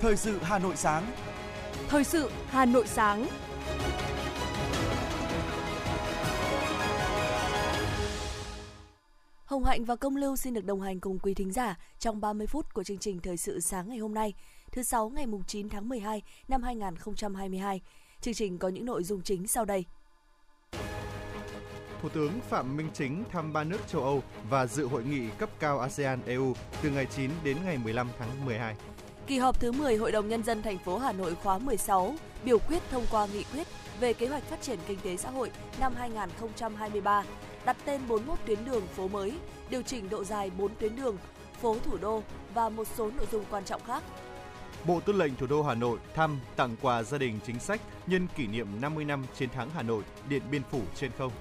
Thời sự Hà Nội sáng. Thời sự Hà Nội sáng. Hồng Hạnh và Công Lưu xin được đồng hành cùng quý thính giả trong 30 phút của chương trình Thời sự sáng ngày hôm nay, thứ sáu ngày 9 tháng 12 năm 2022. Chương trình có những nội dung chính sau đây. Thủ tướng Phạm Minh Chính thăm ba nước châu Âu và dự hội nghị cấp cao ASEAN-EU từ ngày 9 đến ngày 15 tháng 12. Kỳ họp thứ 10 Hội đồng Nhân dân thành phố Hà Nội khóa 16 biểu quyết thông qua nghị quyết về kế hoạch phát triển kinh tế xã hội năm 2023, đặt tên 41 tuyến đường phố mới, điều chỉnh độ dài 4 tuyến đường, phố thủ đô và một số nội dung quan trọng khác. Bộ Tư lệnh Thủ đô Hà Nội thăm tặng quà gia đình chính sách nhân kỷ niệm 50 năm chiến thắng Hà Nội, Điện Biên Phủ trên không.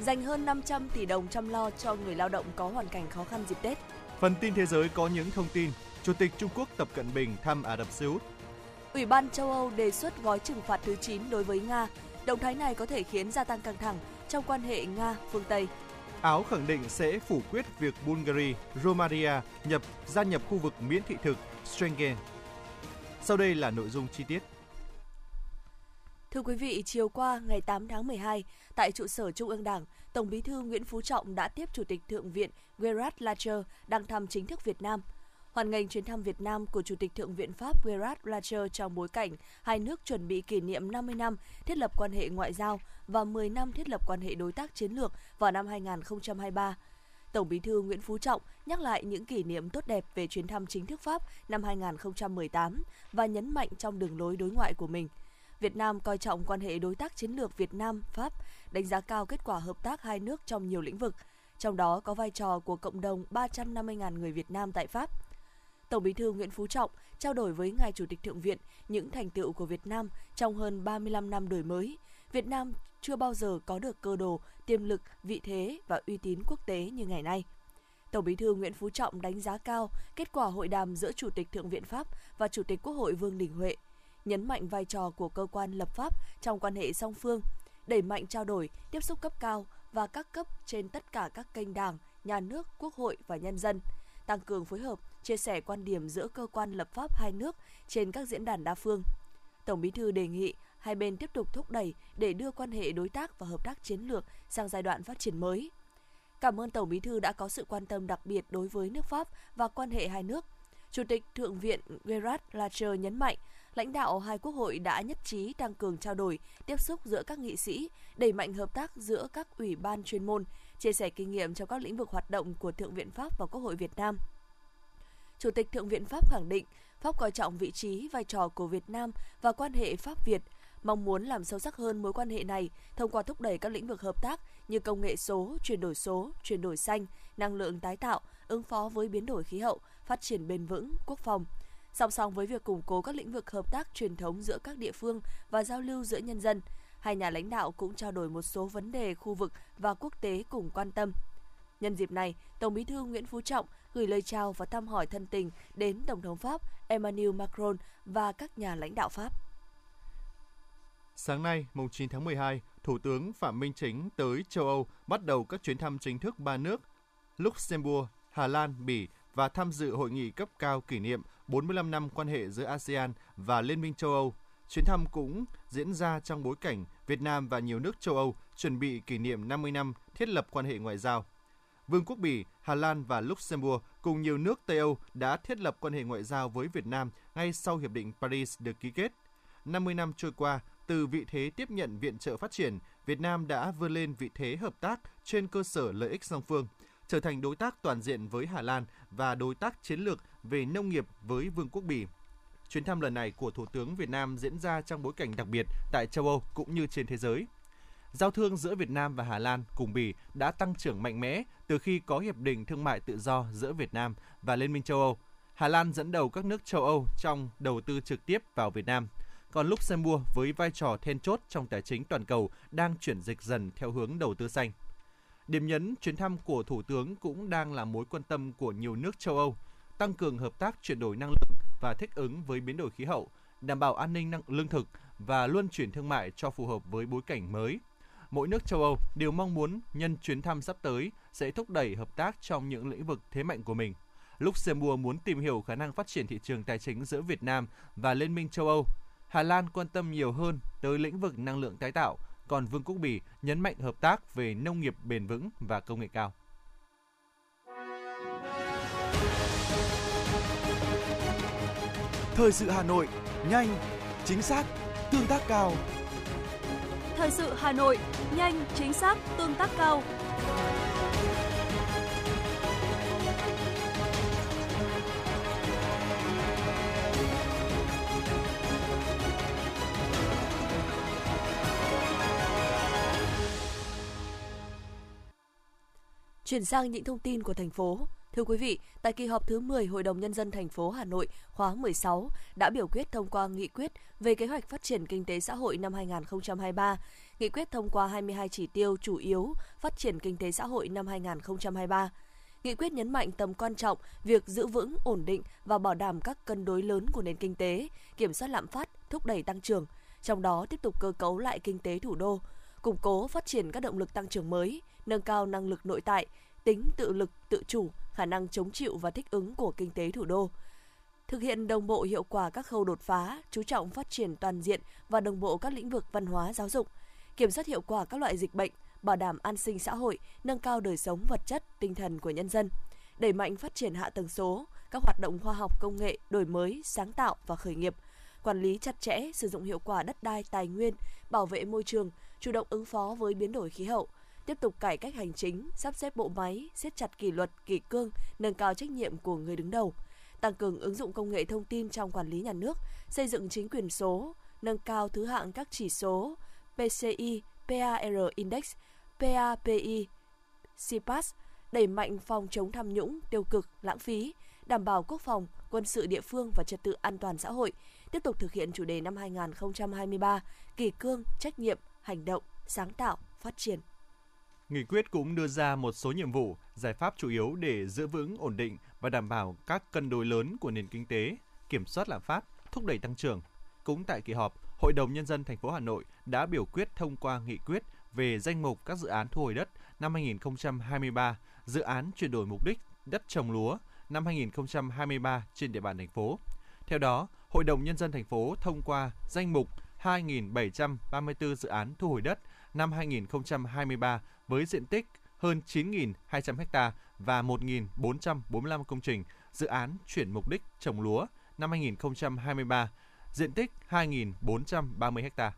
Dành hơn 500 tỷ đồng chăm lo cho người lao động có hoàn cảnh khó khăn dịp Tết. Phần tin thế giới có những thông tin Chủ tịch Trung Quốc Tập Cận Bình thăm Ả Rập Xê Út. Ủy ban châu Âu đề xuất gói trừng phạt thứ 9 đối với Nga. Động thái này có thể khiến gia tăng căng thẳng trong quan hệ Nga phương Tây. Áo khẳng định sẽ phủ quyết việc Bulgaria, Romania nhập gia nhập khu vực miễn thị thực Schengen. Sau đây là nội dung chi tiết. Thưa quý vị, chiều qua ngày 8 tháng 12, tại trụ sở Trung ương Đảng, Tổng Bí thư Nguyễn Phú Trọng đã tiếp Chủ tịch Thượng viện Gerard Larcher đang thăm chính thức Việt Nam – hoan nghênh chuyến thăm Việt Nam của Chủ tịch Thượng viện Pháp Gerard Larcher trong bối cảnh hai nước chuẩn bị kỷ niệm 50 năm thiết lập quan hệ ngoại giao và 10 năm thiết lập quan hệ đối tác chiến lược vào năm 2023. Tổng Bí thư Nguyễn Phú Trọng nhắc lại những kỷ niệm tốt đẹp về chuyến thăm chính thức Pháp năm 2018 và nhấn mạnh trong đường lối đối ngoại của mình. Việt Nam coi trọng quan hệ đối tác chiến lược Việt Nam Pháp, đánh giá cao kết quả hợp tác hai nước trong nhiều lĩnh vực, trong đó có vai trò của cộng đồng 350.000 người Việt Nam tại Pháp. Tổng Bí thư Nguyễn Phú Trọng trao đổi với ngài Chủ tịch Thượng viện những thành tựu của Việt Nam trong hơn 35 năm đổi mới. Việt Nam chưa bao giờ có được cơ đồ, tiềm lực, vị thế và uy tín quốc tế như ngày nay. Tổng Bí thư Nguyễn Phú Trọng đánh giá cao kết quả hội đàm giữa Chủ tịch Thượng viện Pháp và Chủ tịch Quốc hội Vương Đình Huệ, nhấn mạnh vai trò của cơ quan lập pháp trong quan hệ song phương, đẩy mạnh trao đổi, tiếp xúc cấp cao và các cấp trên tất cả các kênh đảng, nhà nước, quốc hội và nhân dân – tăng cường phối hợp, chia sẻ quan điểm giữa cơ quan lập pháp hai nước trên các diễn đàn đa phương. Tổng Bí thư đề nghị hai bên tiếp tục thúc đẩy để đưa quan hệ đối tác và hợp tác chiến lược sang giai đoạn phát triển mới. Cảm ơn Tổng Bí thư đã có sự quan tâm đặc biệt đối với nước Pháp và quan hệ hai nước. Chủ tịch Thượng viện Gerard Lacher nhấn mạnh, lãnh đạo hai quốc hội đã nhất trí tăng cường trao đổi, tiếp xúc giữa các nghị sĩ, đẩy mạnh hợp tác giữa các ủy ban chuyên môn, chia sẻ kinh nghiệm trong các lĩnh vực hoạt động của Thượng viện Pháp và Quốc hội Việt Nam. Chủ tịch Thượng viện Pháp khẳng định Pháp coi trọng vị trí, vai trò của Việt Nam và quan hệ Pháp-Việt, mong muốn làm sâu sắc hơn mối quan hệ này thông qua thúc đẩy các lĩnh vực hợp tác như công nghệ số, chuyển đổi số, chuyển đổi xanh, năng lượng tái tạo, ứng phó với biến đổi khí hậu, phát triển bền vững, quốc phòng. Song song với việc củng cố các lĩnh vực hợp tác truyền thống giữa các địa phương và giao lưu giữa nhân dân, hai nhà lãnh đạo cũng trao đổi một số vấn đề khu vực và quốc tế cùng quan tâm. Nhân dịp này, Tổng Bí thư Nguyễn Phú Trọng gửi lời chào và thăm hỏi thân tình đến Tổng thống Pháp Emmanuel Macron và các nhà lãnh đạo Pháp. Sáng nay, mùng 9 tháng 12, Thủ tướng Phạm Minh Chính tới châu Âu bắt đầu các chuyến thăm chính thức ba nước Luxembourg, Hà Lan, Bỉ và tham dự hội nghị cấp cao kỷ niệm 45 năm quan hệ giữa ASEAN và Liên minh châu Âu Chuyến thăm cũng diễn ra trong bối cảnh Việt Nam và nhiều nước châu Âu chuẩn bị kỷ niệm 50 năm thiết lập quan hệ ngoại giao. Vương quốc Bỉ, Hà Lan và Luxembourg cùng nhiều nước Tây Âu đã thiết lập quan hệ ngoại giao với Việt Nam ngay sau Hiệp định Paris được ký kết. 50 năm trôi qua, từ vị thế tiếp nhận viện trợ phát triển, Việt Nam đã vươn lên vị thế hợp tác trên cơ sở lợi ích song phương, trở thành đối tác toàn diện với Hà Lan và đối tác chiến lược về nông nghiệp với Vương quốc Bỉ. Chuyến thăm lần này của Thủ tướng Việt Nam diễn ra trong bối cảnh đặc biệt tại châu Âu cũng như trên thế giới. Giao thương giữa Việt Nam và Hà Lan cùng Bỉ đã tăng trưởng mạnh mẽ từ khi có hiệp định thương mại tự do giữa Việt Nam và Liên minh châu Âu. Hà Lan dẫn đầu các nước châu Âu trong đầu tư trực tiếp vào Việt Nam. Còn Luxembourg với vai trò then chốt trong tài chính toàn cầu đang chuyển dịch dần theo hướng đầu tư xanh. Điểm nhấn chuyến thăm của Thủ tướng cũng đang là mối quan tâm của nhiều nước châu Âu, tăng cường hợp tác chuyển đổi năng lượng và thích ứng với biến đổi khí hậu, đảm bảo an ninh năng lương thực và luân chuyển thương mại cho phù hợp với bối cảnh mới. Mỗi nước châu Âu đều mong muốn nhân chuyến thăm sắp tới sẽ thúc đẩy hợp tác trong những lĩnh vực thế mạnh của mình. Luxembourg muốn tìm hiểu khả năng phát triển thị trường tài chính giữa Việt Nam và Liên minh châu Âu. Hà Lan quan tâm nhiều hơn tới lĩnh vực năng lượng tái tạo, còn Vương quốc Bỉ nhấn mạnh hợp tác về nông nghiệp bền vững và công nghệ cao. Thời sự Hà Nội, nhanh, chính xác, tương tác cao. Thời sự Hà Nội, nhanh, chính xác, tương tác cao. Chuyển sang những thông tin của thành phố. Thưa quý vị, tại kỳ họp thứ 10 Hội đồng Nhân dân thành phố Hà Nội khóa 16 đã biểu quyết thông qua nghị quyết về kế hoạch phát triển kinh tế xã hội năm 2023. Nghị quyết thông qua 22 chỉ tiêu chủ yếu phát triển kinh tế xã hội năm 2023. Nghị quyết nhấn mạnh tầm quan trọng việc giữ vững, ổn định và bảo đảm các cân đối lớn của nền kinh tế, kiểm soát lạm phát, thúc đẩy tăng trưởng, trong đó tiếp tục cơ cấu lại kinh tế thủ đô, củng cố phát triển các động lực tăng trưởng mới, nâng cao năng lực nội tại, tính tự lực, tự chủ, khả năng chống chịu và thích ứng của kinh tế thủ đô. Thực hiện đồng bộ hiệu quả các khâu đột phá, chú trọng phát triển toàn diện và đồng bộ các lĩnh vực văn hóa giáo dục, kiểm soát hiệu quả các loại dịch bệnh, bảo đảm an sinh xã hội, nâng cao đời sống vật chất, tinh thần của nhân dân, đẩy mạnh phát triển hạ tầng số, các hoạt động khoa học công nghệ, đổi mới, sáng tạo và khởi nghiệp, quản lý chặt chẽ, sử dụng hiệu quả đất đai, tài nguyên, bảo vệ môi trường, chủ động ứng phó với biến đổi khí hậu, tiếp tục cải cách hành chính, sắp xếp bộ máy, siết chặt kỷ luật, kỷ cương, nâng cao trách nhiệm của người đứng đầu, tăng cường ứng dụng công nghệ thông tin trong quản lý nhà nước, xây dựng chính quyền số, nâng cao thứ hạng các chỉ số PCI, PAR Index, PAPI, CPAS, đẩy mạnh phòng chống tham nhũng, tiêu cực, lãng phí, đảm bảo quốc phòng, quân sự địa phương và trật tự an toàn xã hội, tiếp tục thực hiện chủ đề năm 2023, kỳ cương, trách nhiệm, hành động, sáng tạo, phát triển. Nghị quyết cũng đưa ra một số nhiệm vụ, giải pháp chủ yếu để giữ vững ổn định và đảm bảo các cân đối lớn của nền kinh tế, kiểm soát lạm phát, thúc đẩy tăng trưởng. Cũng tại kỳ họp, Hội đồng nhân dân thành phố Hà Nội đã biểu quyết thông qua nghị quyết về danh mục các dự án thu hồi đất năm 2023, dự án chuyển đổi mục đích đất trồng lúa năm 2023 trên địa bàn thành phố. Theo đó, Hội đồng nhân dân thành phố thông qua danh mục 2.734 dự án thu hồi đất năm 2023 với diện tích hơn 9.200 ha và 1.445 công trình dự án chuyển mục đích trồng lúa năm 2023, diện tích 2.430 ha.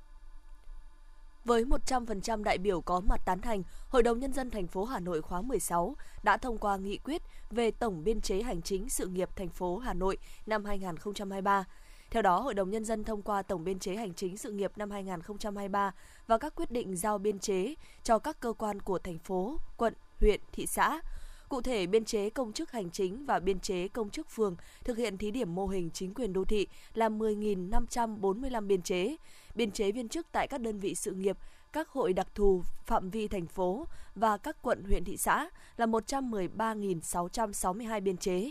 Với 100% đại biểu có mặt tán thành, Hội đồng Nhân dân thành phố Hà Nội khóa 16 đã thông qua nghị quyết về tổng biên chế hành chính sự nghiệp thành phố Hà Nội năm 2023 theo đó, Hội đồng Nhân dân thông qua Tổng biên chế hành chính sự nghiệp năm 2023 và các quyết định giao biên chế cho các cơ quan của thành phố, quận, huyện, thị xã. Cụ thể, biên chế công chức hành chính và biên chế công chức phường thực hiện thí điểm mô hình chính quyền đô thị là 10.545 biên chế. Biên chế viên chức tại các đơn vị sự nghiệp, các hội đặc thù phạm vi thành phố và các quận huyện thị xã là 113.662 biên chế.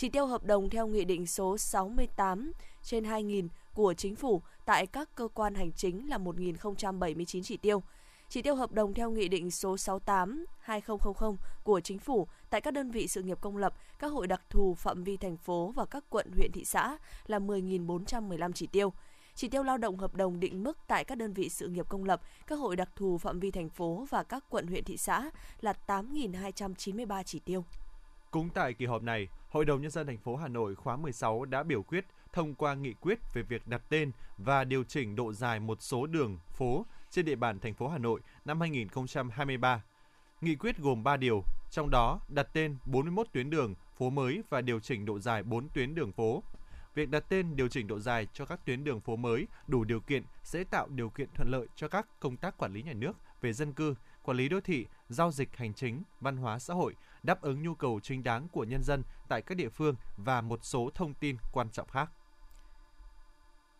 Chỉ tiêu hợp đồng theo Nghị định số 68 trên 2.000 của chính phủ tại các cơ quan hành chính là 1.079 chỉ tiêu. Chỉ tiêu hợp đồng theo Nghị định số 68-2000 của Chính phủ tại các đơn vị sự nghiệp công lập, các hội đặc thù phạm vi thành phố và các quận huyện thị xã là 10.415 chỉ tiêu. Chỉ tiêu lao động hợp đồng định mức tại các đơn vị sự nghiệp công lập, các hội đặc thù phạm vi thành phố và các quận huyện thị xã là 8.293 chỉ tiêu. Cũng tại kỳ họp này, Hội đồng nhân dân thành phố Hà Nội khóa 16 đã biểu quyết thông qua nghị quyết về việc đặt tên và điều chỉnh độ dài một số đường, phố trên địa bàn thành phố Hà Nội năm 2023. Nghị quyết gồm 3 điều, trong đó đặt tên 41 tuyến đường, phố mới và điều chỉnh độ dài 4 tuyến đường phố. Việc đặt tên điều chỉnh độ dài cho các tuyến đường phố mới đủ điều kiện sẽ tạo điều kiện thuận lợi cho các công tác quản lý nhà nước về dân cư, quản lý đô thị, giao dịch hành chính, văn hóa xã hội, đáp ứng nhu cầu chính đáng của nhân dân tại các địa phương và một số thông tin quan trọng khác.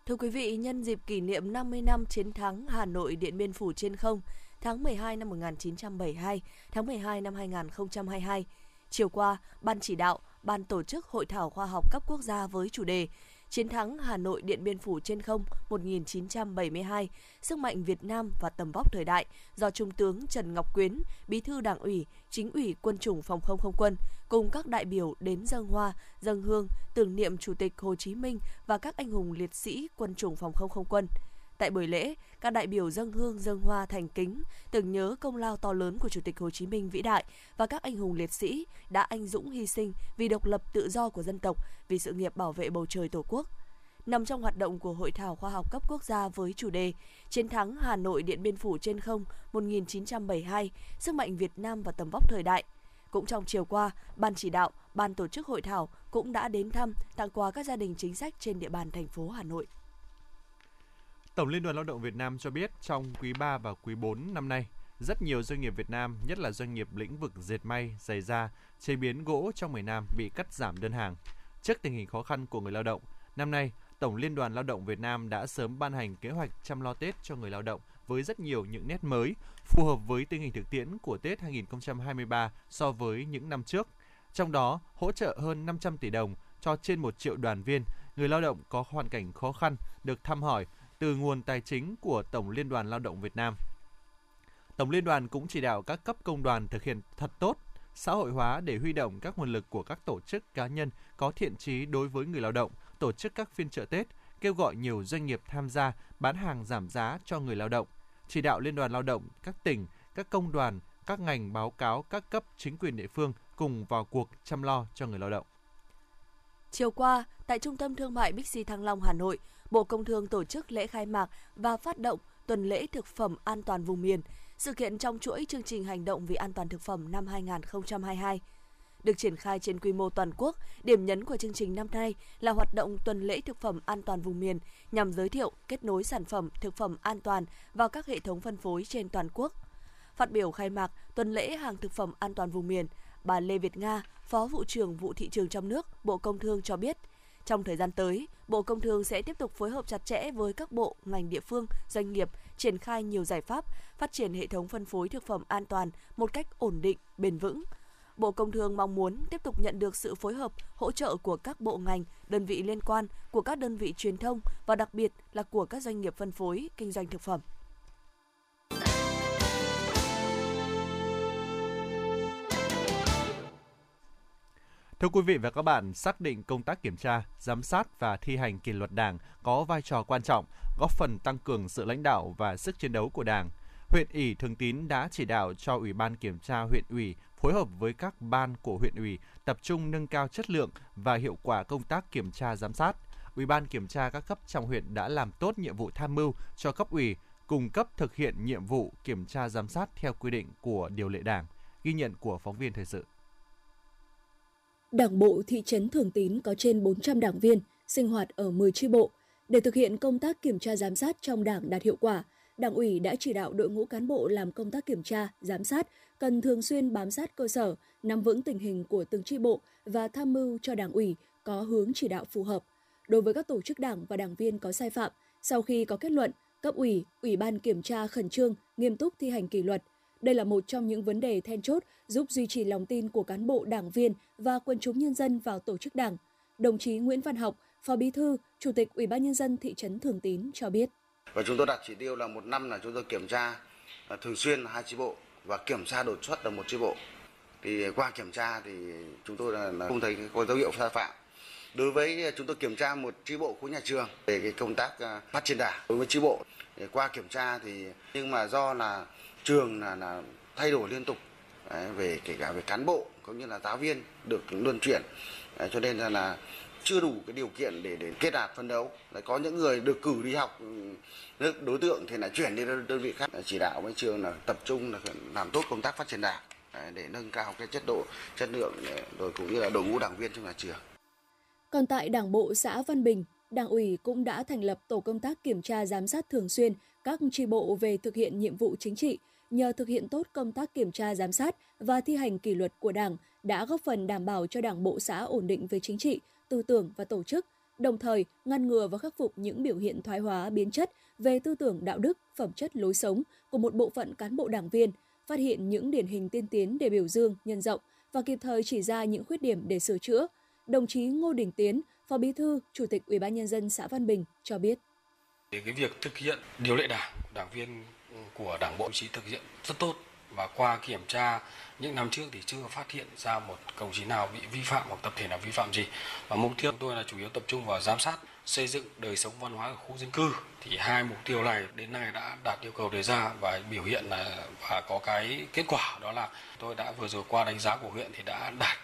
Thưa quý vị, nhân dịp kỷ niệm 50 năm chiến thắng Hà Nội Điện Biên Phủ trên không, tháng 12 năm 1972, tháng 12 năm 2022, chiều qua, Ban chỉ đạo, Ban tổ chức Hội thảo khoa học cấp quốc gia với chủ đề chiến thắng Hà Nội Điện Biên Phủ trên không 1972, sức mạnh Việt Nam và tầm vóc thời đại do Trung tướng Trần Ngọc Quyến, Bí thư Đảng ủy, Chính ủy Quân chủng Phòng không không quân cùng các đại biểu đến dâng hoa, dâng hương tưởng niệm Chủ tịch Hồ Chí Minh và các anh hùng liệt sĩ Quân chủng Phòng không không quân. Tại buổi lễ, các đại biểu dâng hương dâng hoa thành kính, tưởng nhớ công lao to lớn của Chủ tịch Hồ Chí Minh vĩ đại và các anh hùng liệt sĩ đã anh dũng hy sinh vì độc lập tự do của dân tộc, vì sự nghiệp bảo vệ bầu trời Tổ quốc. Nằm trong hoạt động của Hội thảo khoa học cấp quốc gia với chủ đề Chiến thắng Hà Nội Điện Biên Phủ trên không 1972, sức mạnh Việt Nam và tầm vóc thời đại. Cũng trong chiều qua, Ban chỉ đạo, Ban tổ chức hội thảo cũng đã đến thăm, tặng quà các gia đình chính sách trên địa bàn thành phố Hà Nội. Tổng Liên đoàn Lao động Việt Nam cho biết trong quý 3 và quý 4 năm nay, rất nhiều doanh nghiệp Việt Nam, nhất là doanh nghiệp lĩnh vực dệt may, giày da, chế biến gỗ trong miền Nam bị cắt giảm đơn hàng. Trước tình hình khó khăn của người lao động, năm nay, Tổng Liên đoàn Lao động Việt Nam đã sớm ban hành kế hoạch chăm lo Tết cho người lao động với rất nhiều những nét mới, phù hợp với tình hình thực tiễn của Tết 2023 so với những năm trước. Trong đó, hỗ trợ hơn 500 tỷ đồng cho trên 1 triệu đoàn viên, người lao động có hoàn cảnh khó khăn được thăm hỏi từ nguồn tài chính của Tổng Liên đoàn Lao động Việt Nam. Tổng Liên đoàn cũng chỉ đạo các cấp công đoàn thực hiện thật tốt xã hội hóa để huy động các nguồn lực của các tổ chức cá nhân có thiện trí đối với người lao động, tổ chức các phiên chợ Tết, kêu gọi nhiều doanh nghiệp tham gia bán hàng giảm giá cho người lao động, chỉ đạo Liên đoàn Lao động các tỉnh, các công đoàn, các ngành báo cáo các cấp chính quyền địa phương cùng vào cuộc chăm lo cho người lao động. Chiều qua, tại Trung tâm Thương mại Bixi Thăng Long, Hà Nội, Bộ Công Thương tổ chức lễ khai mạc và phát động tuần lễ thực phẩm an toàn vùng miền, sự kiện trong chuỗi chương trình hành động vì an toàn thực phẩm năm 2022. Được triển khai trên quy mô toàn quốc, điểm nhấn của chương trình năm nay là hoạt động tuần lễ thực phẩm an toàn vùng miền nhằm giới thiệu, kết nối sản phẩm thực phẩm an toàn vào các hệ thống phân phối trên toàn quốc. Phát biểu khai mạc tuần lễ hàng thực phẩm an toàn vùng miền, bà Lê Việt Nga, Phó vụ trưởng vụ thị trường trong nước, Bộ Công Thương cho biết, trong thời gian tới, Bộ Công Thương sẽ tiếp tục phối hợp chặt chẽ với các bộ, ngành địa phương, doanh nghiệp, triển khai nhiều giải pháp, phát triển hệ thống phân phối thực phẩm an toàn một cách ổn định, bền vững. Bộ Công Thương mong muốn tiếp tục nhận được sự phối hợp, hỗ trợ của các bộ ngành, đơn vị liên quan, của các đơn vị truyền thông và đặc biệt là của các doanh nghiệp phân phối, kinh doanh thực phẩm. Thưa quý vị và các bạn, xác định công tác kiểm tra, giám sát và thi hành kỷ luật Đảng có vai trò quan trọng, góp phần tăng cường sự lãnh đạo và sức chiến đấu của Đảng. Huyện ủy Thường Tín đã chỉ đạo cho Ủy ban kiểm tra huyện ủy phối hợp với các ban của huyện ủy tập trung nâng cao chất lượng và hiệu quả công tác kiểm tra giám sát. Ủy ban kiểm tra các cấp trong huyện đã làm tốt nhiệm vụ tham mưu cho cấp ủy cung cấp thực hiện nhiệm vụ kiểm tra giám sát theo quy định của điều lệ Đảng. Ghi nhận của phóng viên thời sự. Đảng bộ thị trấn Thường Tín có trên 400 đảng viên, sinh hoạt ở 10 chi bộ. Để thực hiện công tác kiểm tra giám sát trong đảng đạt hiệu quả, Đảng ủy đã chỉ đạo đội ngũ cán bộ làm công tác kiểm tra, giám sát cần thường xuyên bám sát cơ sở, nắm vững tình hình của từng chi bộ và tham mưu cho Đảng ủy có hướng chỉ đạo phù hợp. Đối với các tổ chức đảng và đảng viên có sai phạm, sau khi có kết luận, cấp ủy, ủy ban kiểm tra khẩn trương, nghiêm túc thi hành kỷ luật, đây là một trong những vấn đề then chốt giúp duy trì lòng tin của cán bộ đảng viên và quân chúng nhân dân vào tổ chức đảng. Đồng chí Nguyễn Văn Học, Phó Bí thư, Chủ tịch Ủy ban nhân dân thị trấn Thường Tín cho biết. Và chúng tôi đặt chỉ tiêu là một năm là chúng tôi kiểm tra à, thường xuyên hai chi bộ và kiểm tra đột xuất là một chi bộ. Thì qua kiểm tra thì chúng tôi là, không thấy có dấu hiệu sai phạm. Đối với à, chúng tôi kiểm tra một chi bộ của nhà trường về cái công tác à, phát triển đảng đối với chi bộ qua kiểm tra thì nhưng mà do là trường là, là thay đổi liên tục. Đấy, về kể cả về cán bộ cũng như là giáo viên được luân chuyển. Đấy, cho nên là, là chưa đủ cái điều kiện để để kết đạt phân đấu. Lại có những người được cử đi học ừ, đối tượng thì lại chuyển đi đơn vị khác. Chỉ đạo với trường là tập trung là làm tốt công tác phát triển đảng. Để nâng cao cái chất độ chất lượng ừ, rồi cũng như là đội ngũ đảng viên trong nhà trường. Còn tại Đảng bộ xã Văn Bình, Đảng ủy cũng đã thành lập tổ công tác kiểm tra giám sát thường xuyên các tri bộ về thực hiện nhiệm vụ chính trị, nhờ thực hiện tốt công tác kiểm tra giám sát và thi hành kỷ luật của Đảng đã góp phần đảm bảo cho Đảng bộ xã ổn định về chính trị, tư tưởng và tổ chức, đồng thời ngăn ngừa và khắc phục những biểu hiện thoái hóa biến chất về tư tưởng đạo đức, phẩm chất lối sống của một bộ phận cán bộ đảng viên, phát hiện những điển hình tiên tiến để biểu dương, nhân rộng và kịp thời chỉ ra những khuyết điểm để sửa chữa, đồng chí Ngô Đình Tiến, Phó Bí thư, Chủ tịch Ủy ban nhân dân xã Văn Bình cho biết. Để cái việc thực hiện điều lệ đảng, đảng viên của Đảng bộ chí thực hiện rất tốt. Và qua kiểm tra những năm trước thì chưa phát hiện ra một công chí nào bị vi phạm hoặc tập thể nào vi phạm gì. Và mục tiêu của tôi là chủ yếu tập trung vào giám sát xây dựng đời sống văn hóa ở khu dân cư. Thì hai mục tiêu này đến nay đã đạt yêu cầu đề ra và biểu hiện là và có cái kết quả đó là tôi đã vừa rồi qua đánh giá của huyện thì đã đạt.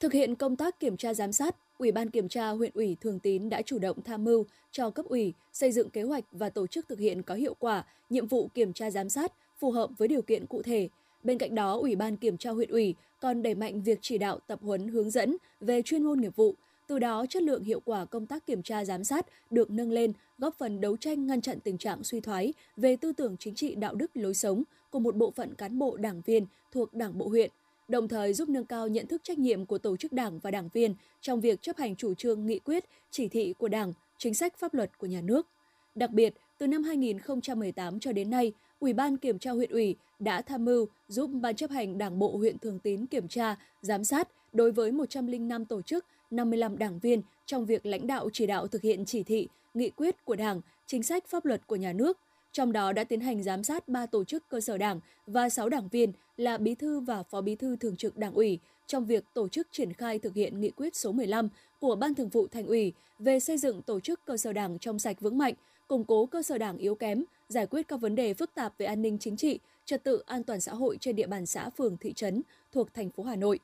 Thực hiện công tác kiểm tra giám sát, Ủy ban kiểm tra huyện ủy Thường Tín đã chủ động tham mưu cho cấp ủy xây dựng kế hoạch và tổ chức thực hiện có hiệu quả nhiệm vụ kiểm tra giám sát phù hợp với điều kiện cụ thể. Bên cạnh đó, Ủy ban kiểm tra huyện ủy còn đẩy mạnh việc chỉ đạo tập huấn hướng dẫn về chuyên môn nghiệp vụ, từ đó chất lượng hiệu quả công tác kiểm tra giám sát được nâng lên, góp phần đấu tranh ngăn chặn tình trạng suy thoái về tư tưởng chính trị đạo đức lối sống của một bộ phận cán bộ đảng viên thuộc Đảng bộ huyện, đồng thời giúp nâng cao nhận thức trách nhiệm của tổ chức đảng và đảng viên trong việc chấp hành chủ trương nghị quyết, chỉ thị của Đảng, chính sách pháp luật của nhà nước. Đặc biệt, từ năm 2018 cho đến nay, Ủy ban Kiểm tra huyện ủy đã tham mưu giúp Ban chấp hành Đảng bộ huyện Thường Tín kiểm tra, giám sát đối với 105 tổ chức, 55 đảng viên trong việc lãnh đạo chỉ đạo thực hiện chỉ thị, nghị quyết của Đảng, chính sách pháp luật của nhà nước. Trong đó đã tiến hành giám sát 3 tổ chức cơ sở đảng và 6 đảng viên là bí thư và phó bí thư thường trực đảng ủy trong việc tổ chức triển khai thực hiện nghị quyết số 15 của Ban Thường vụ Thành ủy về xây dựng tổ chức cơ sở đảng trong sạch vững mạnh, củng cố cơ sở đảng yếu kém, giải quyết các vấn đề phức tạp về an ninh chính trị, trật tự an toàn xã hội trên địa bàn xã, phường, thị trấn thuộc thành phố Hà Nội.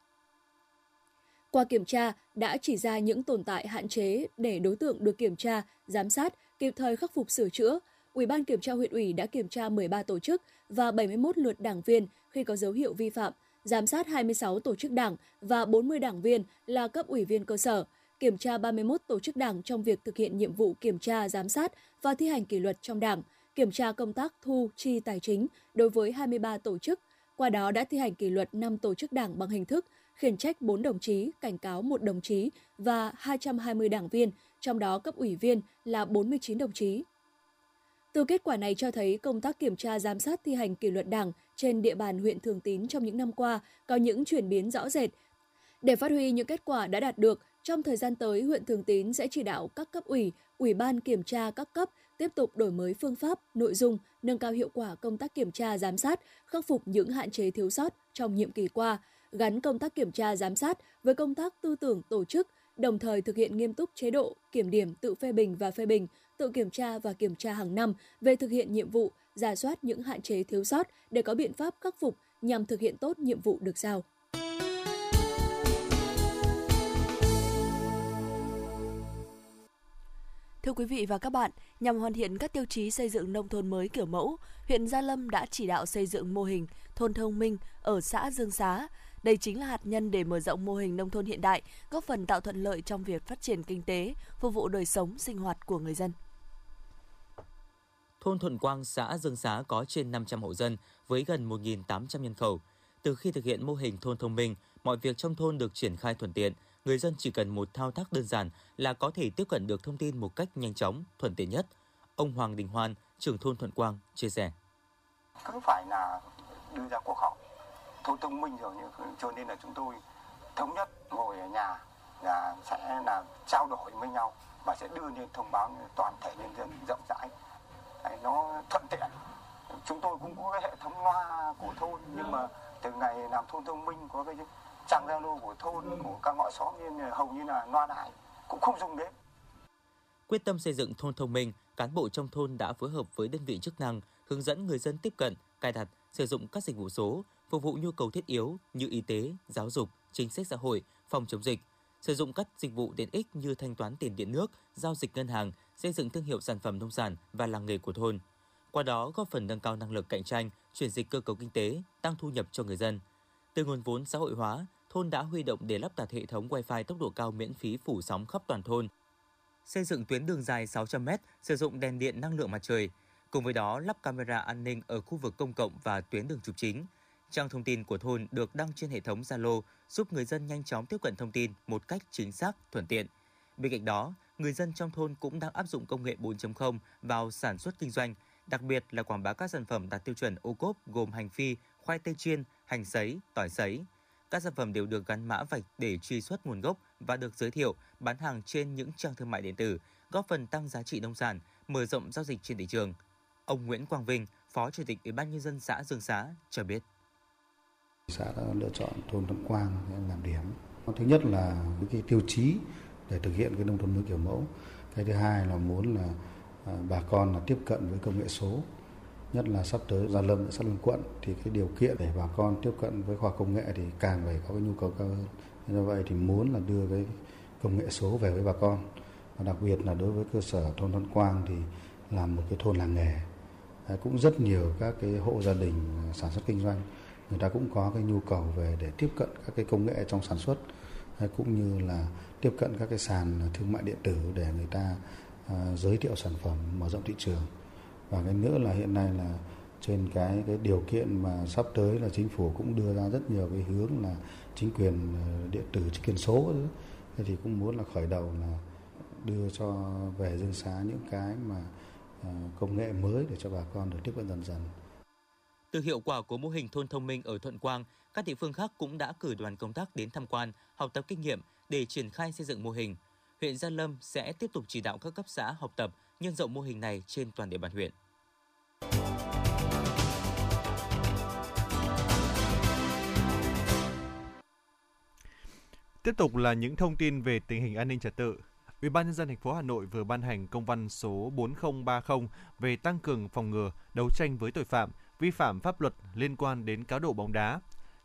Qua kiểm tra đã chỉ ra những tồn tại hạn chế để đối tượng được kiểm tra, giám sát, kịp thời khắc phục sửa chữa. Ủy ban kiểm tra huyện ủy đã kiểm tra 13 tổ chức và 71 lượt đảng viên khi có dấu hiệu vi phạm, giám sát 26 tổ chức đảng và 40 đảng viên là cấp ủy viên cơ sở, kiểm tra 31 tổ chức đảng trong việc thực hiện nhiệm vụ kiểm tra, giám sát và thi hành kỷ luật trong đảng, kiểm tra công tác thu chi tài chính đối với 23 tổ chức. Qua đó đã thi hành kỷ luật 5 tổ chức đảng bằng hình thức khiển trách 4 đồng chí, cảnh cáo 1 đồng chí và 220 đảng viên, trong đó cấp ủy viên là 49 đồng chí. Từ kết quả này cho thấy công tác kiểm tra giám sát thi hành kỷ luật đảng trên địa bàn huyện Thường Tín trong những năm qua có những chuyển biến rõ rệt. Để phát huy những kết quả đã đạt được, trong thời gian tới, huyện Thường Tín sẽ chỉ đạo các cấp ủy, ủy ban kiểm tra các cấp tiếp tục đổi mới phương pháp, nội dung, nâng cao hiệu quả công tác kiểm tra giám sát, khắc phục những hạn chế thiếu sót trong nhiệm kỳ qua, gắn công tác kiểm tra giám sát với công tác tư tưởng tổ chức, đồng thời thực hiện nghiêm túc chế độ kiểm điểm tự phê bình và phê bình, tự kiểm tra và kiểm tra hàng năm về thực hiện nhiệm vụ, giả soát những hạn chế thiếu sót để có biện pháp khắc phục nhằm thực hiện tốt nhiệm vụ được giao. Thưa quý vị và các bạn, nhằm hoàn thiện các tiêu chí xây dựng nông thôn mới kiểu mẫu, huyện Gia Lâm đã chỉ đạo xây dựng mô hình thôn thông minh ở xã Dương Xá. Đây chính là hạt nhân để mở rộng mô hình nông thôn hiện đại, góp phần tạo thuận lợi trong việc phát triển kinh tế, phục vụ đời sống sinh hoạt của người dân. Thôn Thuận Quang, xã Dương Xá có trên 500 hộ dân với gần 1.800 nhân khẩu. Từ khi thực hiện mô hình thôn thông minh, mọi việc trong thôn được triển khai thuận tiện, người dân chỉ cần một thao tác đơn giản là có thể tiếp cận được thông tin một cách nhanh chóng, thuận tiện nhất. Ông Hoàng Đình Hoan, trưởng thôn Thuận Quang, chia sẻ. Cứ phải là đưa ra cuộc họp thôn thông minh rồi cho nên là chúng tôi thống nhất ngồi ở nhà là sẽ là trao đổi với nhau và sẽ đưa lên thông báo toàn thể nhân dân rộng rãi nó thuận tiện. Chúng tôi cũng có cái hệ thống loa của thôn nhưng mà từ ngày làm thôn thông minh có cái trang zalo của thôn của các ngõ xóm nên hầu như là loa đài cũng không dùng đến. Quyết tâm xây dựng thôn thông minh, cán bộ trong thôn đã phối hợp với đơn vị chức năng hướng dẫn người dân tiếp cận, cài đặt, sử dụng các dịch vụ số, phục vụ nhu cầu thiết yếu như y tế, giáo dục, chính sách xã hội, phòng chống dịch, sử dụng các dịch vụ tiện ích như thanh toán tiền điện nước, giao dịch ngân hàng, xây dựng thương hiệu sản phẩm nông sản và làng nghề của thôn. Qua đó góp phần nâng cao năng lực cạnh tranh, chuyển dịch cơ cấu kinh tế, tăng thu nhập cho người dân. Từ nguồn vốn xã hội hóa, thôn đã huy động để lắp đặt hệ thống Wi-Fi tốc độ cao miễn phí phủ sóng khắp toàn thôn. Xây dựng tuyến đường dài 600m, sử dụng đèn điện năng lượng mặt trời. Cùng với đó, lắp camera an ninh ở khu vực công cộng và tuyến đường trục chính. Trang thông tin của thôn được đăng trên hệ thống Zalo giúp người dân nhanh chóng tiếp cận thông tin một cách chính xác, thuận tiện. Bên cạnh đó, người dân trong thôn cũng đang áp dụng công nghệ 4.0 vào sản xuất kinh doanh, đặc biệt là quảng bá các sản phẩm đạt tiêu chuẩn ô cốp gồm hành phi, khoai tây chiên, hành sấy, tỏi sấy. Các sản phẩm đều được gắn mã vạch để truy xuất nguồn gốc và được giới thiệu, bán hàng trên những trang thương mại điện tử, góp phần tăng giá trị nông sản, mở rộng giao dịch trên thị trường. Ông Nguyễn Quang Vinh, Phó Chủ tịch Ủy ban nhân dân xã Dương Xá cho biết. Xã đã lựa chọn thôn Thuận Quang làm điểm. Thứ nhất là cái tiêu chí để thực hiện cái nông thôn mới kiểu mẫu. Cái thứ hai là muốn là à, bà con là tiếp cận với công nghệ số. Nhất là sắp tới gia lâm, sắp lâm quận thì cái điều kiện để bà con tiếp cận với khoa công nghệ thì càng phải có cái nhu cầu cao hơn. Do vậy thì muốn là đưa cái công nghệ số về với bà con. Và đặc biệt là đối với cơ sở thôn Thuận Quang thì là một cái thôn làng nghề. Cũng rất nhiều các cái hộ gia đình sản xuất kinh doanh người ta cũng có cái nhu cầu về để tiếp cận các cái công nghệ trong sản xuất cũng như là tiếp cận các cái sàn thương mại điện tử để người ta à, giới thiệu sản phẩm, mở rộng thị trường và cái nữa là hiện nay là trên cái cái điều kiện mà sắp tới là chính phủ cũng đưa ra rất nhiều cái hướng là chính quyền à, điện tử, chính quyền số thế thì cũng muốn là khởi đầu là đưa cho, về dương xá những cái mà à, công nghệ mới để cho bà con được tiếp cận dần dần. Từ hiệu quả của mô hình thôn thông minh ở Thuận Quang, các địa phương khác cũng đã cử đoàn công tác đến tham quan, học tập kinh nghiệm để triển khai xây dựng mô hình. Huyện Gia Lâm sẽ tiếp tục chỉ đạo các cấp xã học tập, nhân rộng mô hình này trên toàn địa bàn huyện. Tiếp tục là những thông tin về tình hình an ninh trật tự. Ủy ban nhân dân thành phố Hà Nội vừa ban hành công văn số 4030 về tăng cường phòng ngừa, đấu tranh với tội phạm, vi phạm pháp luật liên quan đến cá độ bóng đá.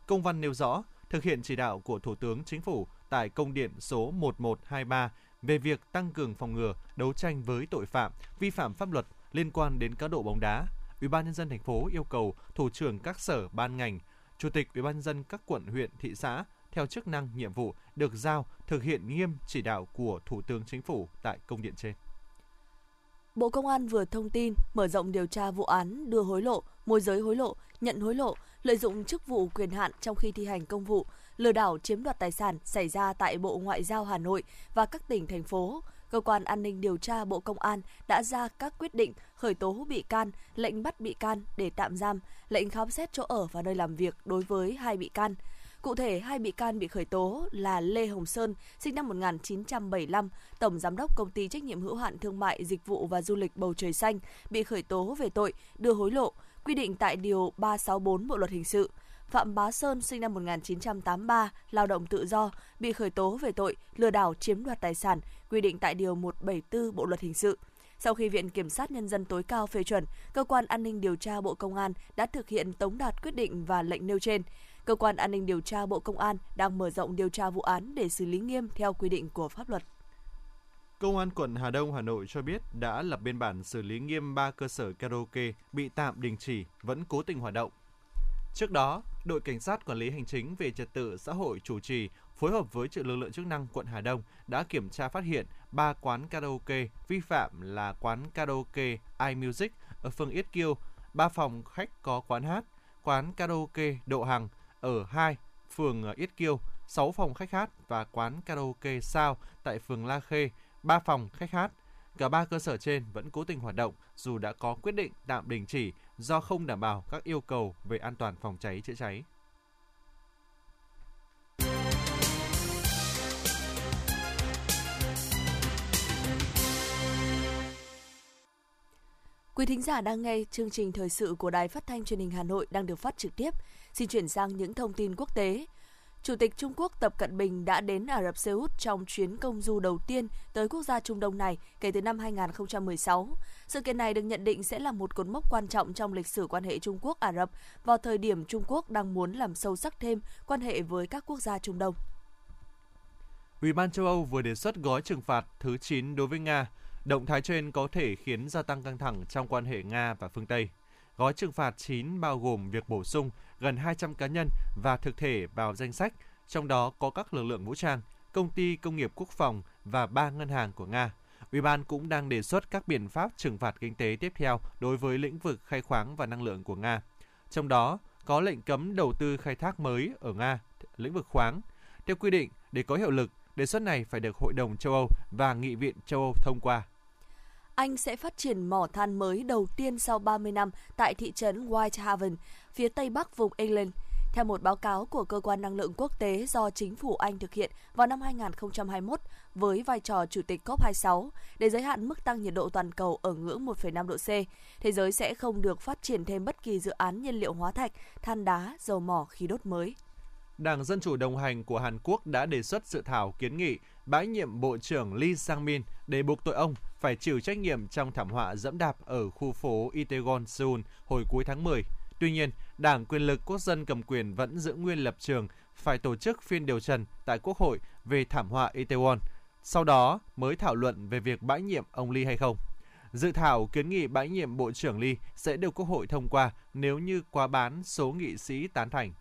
Công văn nêu rõ, thực hiện chỉ đạo của Thủ tướng Chính phủ tại công điện số 1123 về việc tăng cường phòng ngừa, đấu tranh với tội phạm, vi phạm pháp luật liên quan đến cá độ bóng đá. Ủy ban nhân dân thành phố yêu cầu thủ trưởng các sở ban ngành, chủ tịch Ủy ban nhân dân các quận, huyện, thị xã theo chức năng nhiệm vụ được giao thực hiện nghiêm chỉ đạo của Thủ tướng Chính phủ tại công điện trên. Bộ Công an vừa thông tin mở rộng điều tra vụ án đưa hối lộ, môi giới hối lộ, nhận hối lộ, lợi dụng chức vụ quyền hạn trong khi thi hành công vụ, lừa đảo chiếm đoạt tài sản xảy ra tại Bộ Ngoại giao Hà Nội và các tỉnh thành phố. Cơ quan An ninh điều tra Bộ Công an đã ra các quyết định khởi tố bị can, lệnh bắt bị can để tạm giam, lệnh khám xét chỗ ở và nơi làm việc đối với hai bị can. Cụ thể, hai bị can bị khởi tố là Lê Hồng Sơn, sinh năm 1975, Tổng Giám đốc Công ty Trách nhiệm hữu hạn Thương mại Dịch vụ và Du lịch Bầu Trời Xanh, bị khởi tố về tội đưa hối lộ, quy định tại Điều 364 Bộ Luật Hình sự. Phạm Bá Sơn sinh năm 1983, lao động tự do, bị khởi tố về tội lừa đảo chiếm đoạt tài sản, quy định tại Điều 174 Bộ Luật Hình sự. Sau khi Viện Kiểm sát Nhân dân tối cao phê chuẩn, Cơ quan An ninh điều tra Bộ Công an đã thực hiện tống đạt quyết định và lệnh nêu trên. Cơ quan An ninh điều tra Bộ Công an đang mở rộng điều tra vụ án để xử lý nghiêm theo quy định của pháp luật. Công an quận Hà Đông, Hà Nội cho biết đã lập biên bản xử lý nghiêm 3 cơ sở karaoke bị tạm đình chỉ vẫn cố tình hoạt động. Trước đó, đội cảnh sát quản lý hành chính về trật tự xã hội chủ trì phối hợp với lực lượng chức năng quận Hà Đông đã kiểm tra phát hiện 3 quán karaoke vi phạm là quán karaoke iMusic ở phường Yết Kiêu, 3 phòng khách có quán hát, quán karaoke Độ Hằng ở 2 phường ờ, Yết Kiêu, 6 phòng khách hát và quán karaoke Sao tại phường La Khê, 3 phòng khách hát. Cả ba cơ sở trên vẫn cố tình hoạt động dù đã có quyết định tạm đình chỉ do không đảm bảo các yêu cầu về an toàn phòng cháy chữa cháy. Quý thính giả đang nghe chương trình thời sự của Đài Phát thanh Truyền hình Hà Nội đang được phát trực tiếp. Xin chuyển sang những thông tin quốc tế. Chủ tịch Trung Quốc Tập Cận Bình đã đến Ả Rập Xê Út trong chuyến công du đầu tiên tới quốc gia Trung Đông này kể từ năm 2016. Sự kiện này được nhận định sẽ là một cột mốc quan trọng trong lịch sử quan hệ Trung Quốc Ả Rập vào thời điểm Trung Quốc đang muốn làm sâu sắc thêm quan hệ với các quốc gia Trung Đông. Ủy ban châu Âu vừa đề xuất gói trừng phạt thứ 9 đối với Nga. Động thái trên có thể khiến gia tăng căng thẳng trong quan hệ Nga và phương Tây. Gói trừng phạt 9 bao gồm việc bổ sung gần 200 cá nhân và thực thể vào danh sách, trong đó có các lực lượng vũ trang, công ty công nghiệp quốc phòng và ba ngân hàng của Nga. Ủy ban cũng đang đề xuất các biện pháp trừng phạt kinh tế tiếp theo đối với lĩnh vực khai khoáng và năng lượng của Nga. Trong đó có lệnh cấm đầu tư khai thác mới ở Nga, lĩnh vực khoáng. Theo quy định, để có hiệu lực, đề xuất này phải được Hội đồng châu Âu và Nghị viện châu Âu thông qua. Anh sẽ phát triển mỏ than mới đầu tiên sau 30 năm tại thị trấn Whitehaven, phía tây bắc vùng England. Theo một báo cáo của Cơ quan Năng lượng Quốc tế do chính phủ Anh thực hiện vào năm 2021 với vai trò chủ tịch COP26 để giới hạn mức tăng nhiệt độ toàn cầu ở ngưỡng 1,5 độ C, thế giới sẽ không được phát triển thêm bất kỳ dự án nhiên liệu hóa thạch, than đá, dầu mỏ, khí đốt mới. Đảng Dân Chủ đồng hành của Hàn Quốc đã đề xuất dự thảo kiến nghị bãi nhiệm Bộ trưởng Lee Sang-min để buộc tội ông phải chịu trách nhiệm trong thảm họa dẫm đạp ở khu phố Itaewon, Seoul hồi cuối tháng 10. Tuy nhiên, Đảng Quyền lực Quốc dân cầm quyền vẫn giữ nguyên lập trường phải tổ chức phiên điều trần tại Quốc hội về thảm họa Itaewon, sau đó mới thảo luận về việc bãi nhiệm ông Lee hay không. Dự thảo kiến nghị bãi nhiệm Bộ trưởng Lee sẽ được Quốc hội thông qua nếu như quá bán số nghị sĩ tán thành.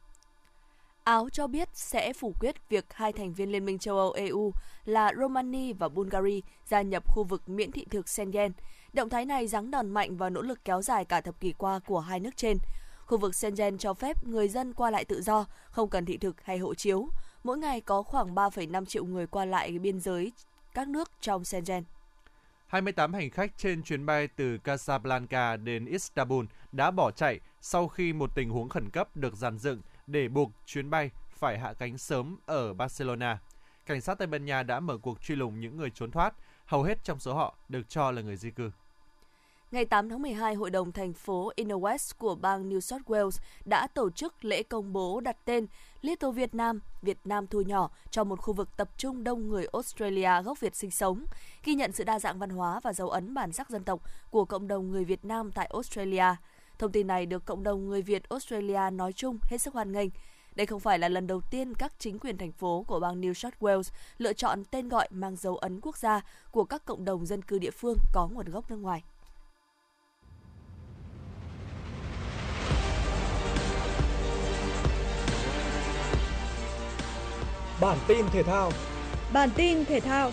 Áo cho biết sẽ phủ quyết việc hai thành viên Liên minh châu Âu EU là Romania và Bulgaria gia nhập khu vực miễn thị thực Schengen. Động thái này giáng đòn mạnh vào nỗ lực kéo dài cả thập kỷ qua của hai nước trên. Khu vực Schengen cho phép người dân qua lại tự do, không cần thị thực hay hộ chiếu. Mỗi ngày có khoảng 3,5 triệu người qua lại biên giới các nước trong Schengen. 28 hành khách trên chuyến bay từ Casablanca đến Istanbul đã bỏ chạy sau khi một tình huống khẩn cấp được dàn dựng để buộc chuyến bay phải hạ cánh sớm ở Barcelona. Cảnh sát Tây Ban Nha đã mở cuộc truy lùng những người trốn thoát, hầu hết trong số họ được cho là người di cư. Ngày 8 tháng 12, Hội đồng thành phố Inner West của bang New South Wales đã tổ chức lễ công bố đặt tên Little Vietnam, Việt Nam thu nhỏ cho một khu vực tập trung đông người Australia gốc Việt sinh sống, ghi nhận sự đa dạng văn hóa và dấu ấn bản sắc dân tộc của cộng đồng người Việt Nam tại Australia. Thông tin này được cộng đồng người Việt Australia nói chung hết sức hoan nghênh. Đây không phải là lần đầu tiên các chính quyền thành phố của bang New South Wales lựa chọn tên gọi mang dấu ấn quốc gia của các cộng đồng dân cư địa phương có nguồn gốc nước ngoài. Bản tin thể thao. Bản tin thể thao.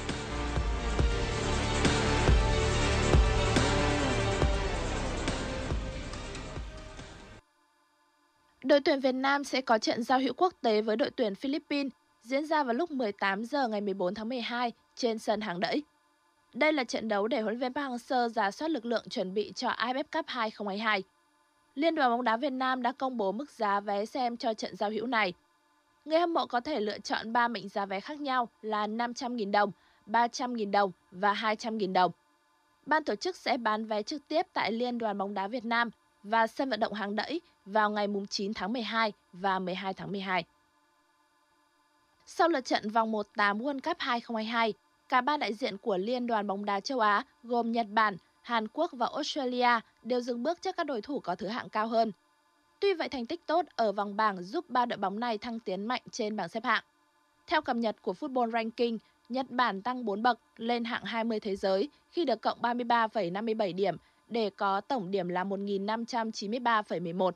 Đội tuyển Việt Nam sẽ có trận giao hữu quốc tế với đội tuyển Philippines diễn ra vào lúc 18 giờ ngày 14 tháng 12 trên sân hàng đẫy. Đây là trận đấu để huấn luyện viên Park Hang-seo giả soát lực lượng chuẩn bị cho AFF Cup 2022. Liên đoàn bóng đá Việt Nam đã công bố mức giá vé xem cho trận giao hữu này. Người hâm mộ có thể lựa chọn 3 mệnh giá vé khác nhau là 500.000 đồng, 300.000 đồng và 200.000 đồng. Ban tổ chức sẽ bán vé trực tiếp tại Liên đoàn bóng đá Việt Nam và sân vận động hàng đẫy vào ngày 9 tháng 12 và 12 tháng 12. Sau lượt trận vòng 1/8 World Cup 2022, cả ba đại diện của Liên đoàn bóng đá châu Á gồm Nhật Bản, Hàn Quốc và Australia đều dừng bước trước các đối thủ có thứ hạng cao hơn. Tuy vậy thành tích tốt ở vòng bảng giúp ba đội bóng này thăng tiến mạnh trên bảng xếp hạng. Theo cập nhật của Football Ranking, Nhật Bản tăng 4 bậc lên hạng 20 thế giới khi được cộng 33,57 điểm để có tổng điểm là 1.593,11.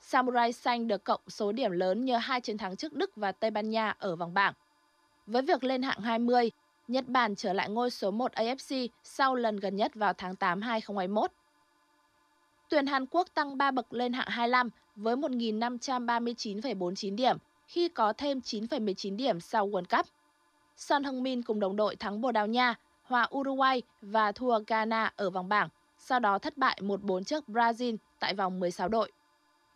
Samurai xanh được cộng số điểm lớn nhờ hai chiến thắng trước Đức và Tây Ban Nha ở vòng bảng. Với việc lên hạng 20, Nhật Bản trở lại ngôi số 1 AFC sau lần gần nhất vào tháng 8 2021. Tuyển Hàn Quốc tăng 3 bậc lên hạng 25 với 1.539,49 điểm khi có thêm 9,19 điểm sau World Cup. Son Heung-min cùng đồng đội thắng Bồ Đào Nha, hòa Uruguay và thua Ghana ở vòng bảng, sau đó thất bại 1-4 trước Brazil tại vòng 16 đội.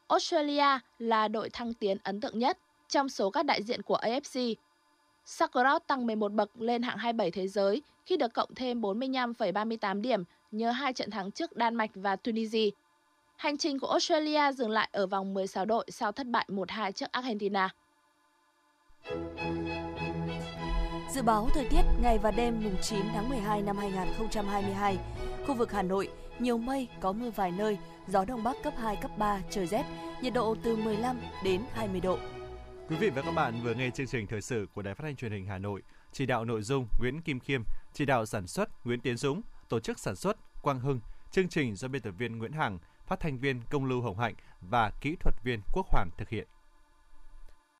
Australia là đội thăng tiến ấn tượng nhất trong số các đại diện của AFC. Sakharov tăng 11 bậc lên hạng 27 thế giới khi được cộng thêm 45,38 điểm nhờ hai trận thắng trước Đan Mạch và Tunisia. Hành trình của Australia dừng lại ở vòng 16 đội sau thất bại 1-2 trước Argentina. Dự báo thời tiết ngày và đêm mùng 9 tháng 12 năm 2022, khu vực Hà Nội nhiều mây, có mưa vài nơi, gió đông bắc cấp 2 cấp 3, trời rét, nhiệt độ từ 15 đến 20 độ. Quý vị và các bạn vừa nghe chương trình thời sự của Đài Phát thanh Truyền hình Hà Nội, chỉ đạo nội dung Nguyễn Kim Khiêm, chỉ đạo sản xuất Nguyễn Tiến Dũng, tổ chức sản xuất Quang Hưng, chương trình do biên tập viên Nguyễn Hằng, phát thanh viên Công Lưu Hồng Hạnh và kỹ thuật viên Quốc Hoàng thực hiện.